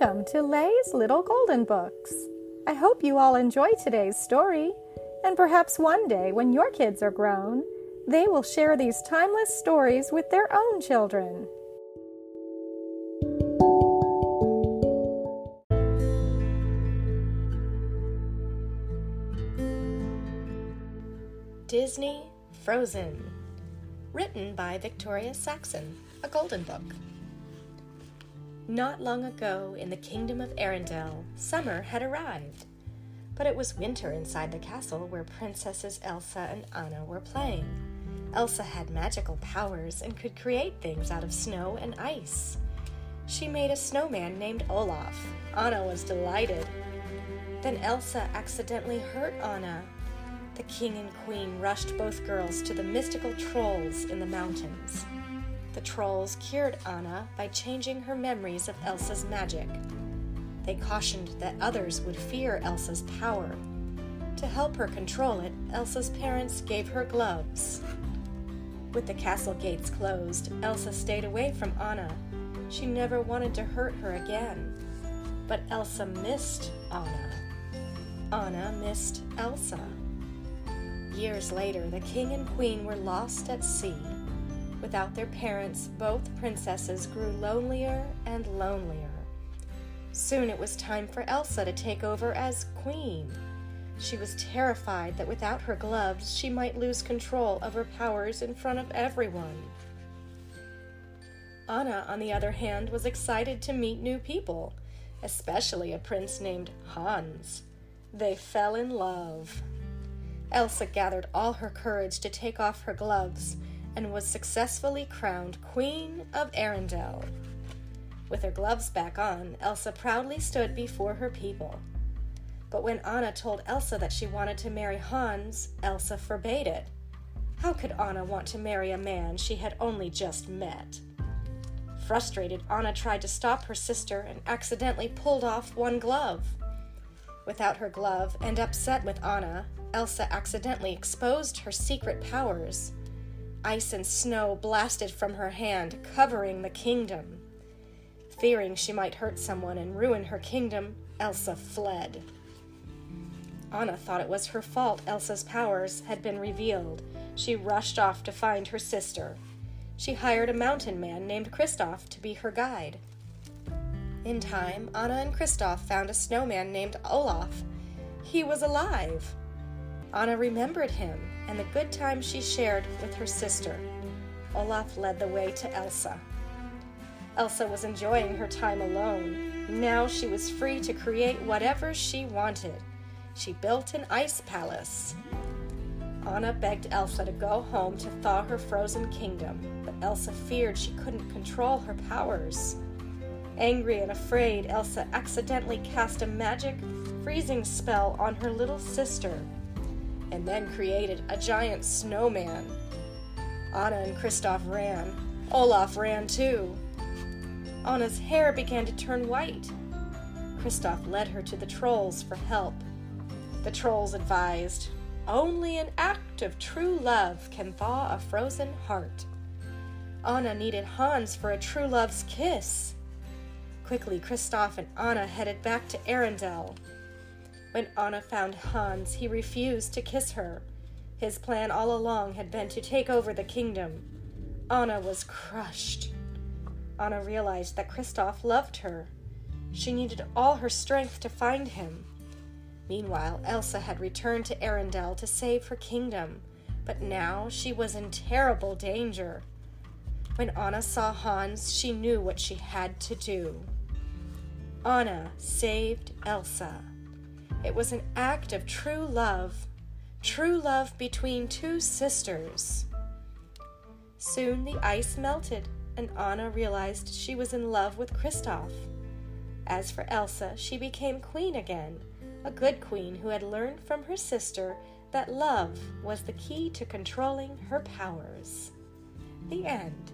Welcome to Lay's Little Golden Books. I hope you all enjoy today's story, and perhaps one day when your kids are grown, they will share these timeless stories with their own children. Disney Frozen, written by Victoria Saxon, a golden book. Not long ago, in the kingdom of Arendelle, summer had arrived. But it was winter inside the castle where Princesses Elsa and Anna were playing. Elsa had magical powers and could create things out of snow and ice. She made a snowman named Olaf. Anna was delighted. Then Elsa accidentally hurt Anna. The king and queen rushed both girls to the mystical trolls in the mountains. The trolls cured Anna by changing her memories of Elsa's magic. They cautioned that others would fear Elsa's power. To help her control it, Elsa's parents gave her gloves. With the castle gates closed, Elsa stayed away from Anna. She never wanted to hurt her again. But Elsa missed Anna. Anna missed Elsa. Years later, the king and queen were lost at sea. Without their parents, both princesses grew lonelier and lonelier. Soon it was time for Elsa to take over as queen. She was terrified that without her gloves, she might lose control of her powers in front of everyone. Anna, on the other hand, was excited to meet new people, especially a prince named Hans. They fell in love. Elsa gathered all her courage to take off her gloves and was successfully crowned Queen of Arendelle. With her gloves back on, Elsa proudly stood before her people. But when Anna told Elsa that she wanted to marry Hans, Elsa forbade it. How could Anna want to marry a man she had only just met? Frustrated, Anna tried to stop her sister and accidentally pulled off one glove. Without her glove and upset with Anna, Elsa accidentally exposed her secret powers. Ice and snow blasted from her hand, covering the kingdom. Fearing she might hurt someone and ruin her kingdom, Elsa fled. Anna thought it was her fault Elsa's powers had been revealed. She rushed off to find her sister. She hired a mountain man named Kristoff to be her guide. In time, Anna and Kristoff found a snowman named Olaf. He was alive. Anna remembered him and the good times she shared with her sister. Olaf led the way to Elsa. Elsa was enjoying her time alone. Now she was free to create whatever she wanted. She built an ice palace. Anna begged Elsa to go home to thaw her frozen kingdom, but Elsa feared she couldn't control her powers. Angry and afraid, Elsa accidentally cast a magic freezing spell on her little sister and then created a giant snowman. Anna and Kristoff ran. Olaf ran too. Anna's hair began to turn white. Kristoff led her to the trolls for help. The trolls advised only an act of true love can thaw a frozen heart. Anna needed Hans for a true love's kiss. Quickly, Kristoff and Anna headed back to Arendelle. When Anna found Hans, he refused to kiss her. His plan all along had been to take over the kingdom. Anna was crushed. Anna realized that Kristoff loved her. She needed all her strength to find him. Meanwhile, Elsa had returned to Arendelle to save her kingdom, but now she was in terrible danger. When Anna saw Hans, she knew what she had to do. Anna saved Elsa. It was an act of true love, true love between two sisters. Soon the ice melted, and Anna realized she was in love with Kristoff. As for Elsa, she became queen again, a good queen who had learned from her sister that love was the key to controlling her powers. The end.